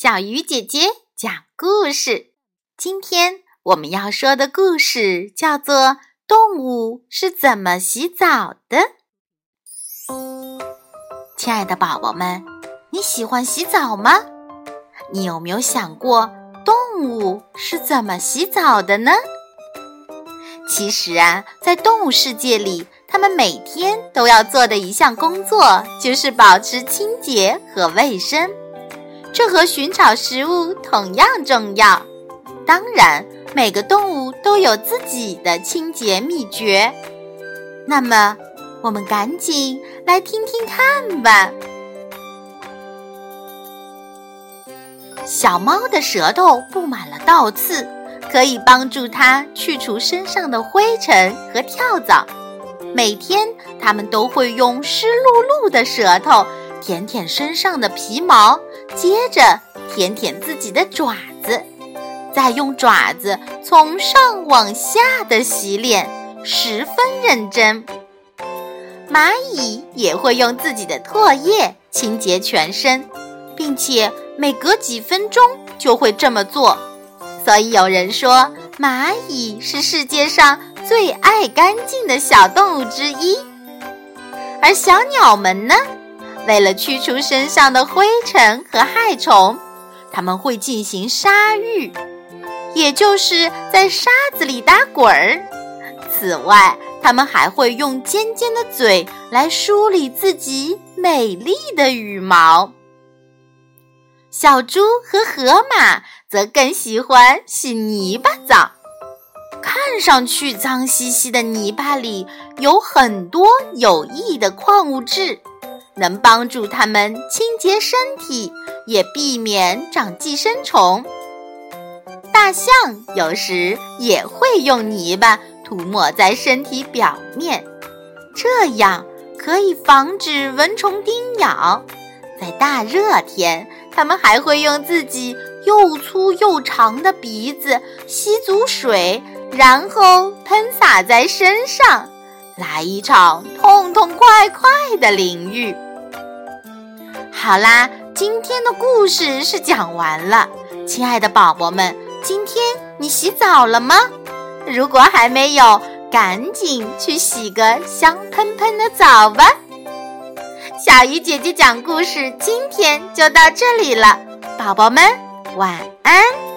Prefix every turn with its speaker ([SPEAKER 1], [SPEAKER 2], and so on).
[SPEAKER 1] 小鱼姐姐讲故事。今天我们要说的故事叫做《动物是怎么洗澡的》。亲爱的宝宝们，你喜欢洗澡吗？你有没有想过动物是怎么洗澡的呢？其实啊，在动物世界里，它们每天都要做的一项工作就是保持清洁和卫生，这和寻找食物同样重要。当然，每个动物都有自己的清洁秘诀。那么，我们赶紧来听听看吧。小猫的舌头布满了倒刺。可以帮助它去除身上的灰尘和跳蚤。每天，它们都会用湿漉漉的舌头舔舔身上的皮毛，接着舔舔自己的爪子，再用爪子从上往下的洗脸，十分认真。蚂蚁也会用自己的唾液清洁全身，并且每隔几分钟就会这么做。所以有人说，蚂蚁是世界上最爱干净的小动物之一。而小鸟们呢，为了去除身上的灰尘和害虫，它们会进行沙浴，也就是在沙子里打滚儿。此外，它们还会用尖尖的嘴来梳理自己美丽的羽毛。小猪和河马则更喜欢洗泥巴澡，看上去脏兮兮的泥巴里有很多有益的矿物质，能帮助它们清洁身体，也避免长寄生虫。大象有时也会用泥巴涂抹在身体表面，这样可以防止蚊虫叮咬。在大热天，它们还会用自己又粗又长的鼻子吸足水，然后喷洒在身上，来一场痛痛快快的淋浴。好啦，今天的故事是讲完了，亲爱的宝宝们，今天你洗澡了吗？如果还没有，赶紧去洗个香喷喷的澡吧。小鱼姐姐讲故事，今天就到这里了，宝宝们晚安。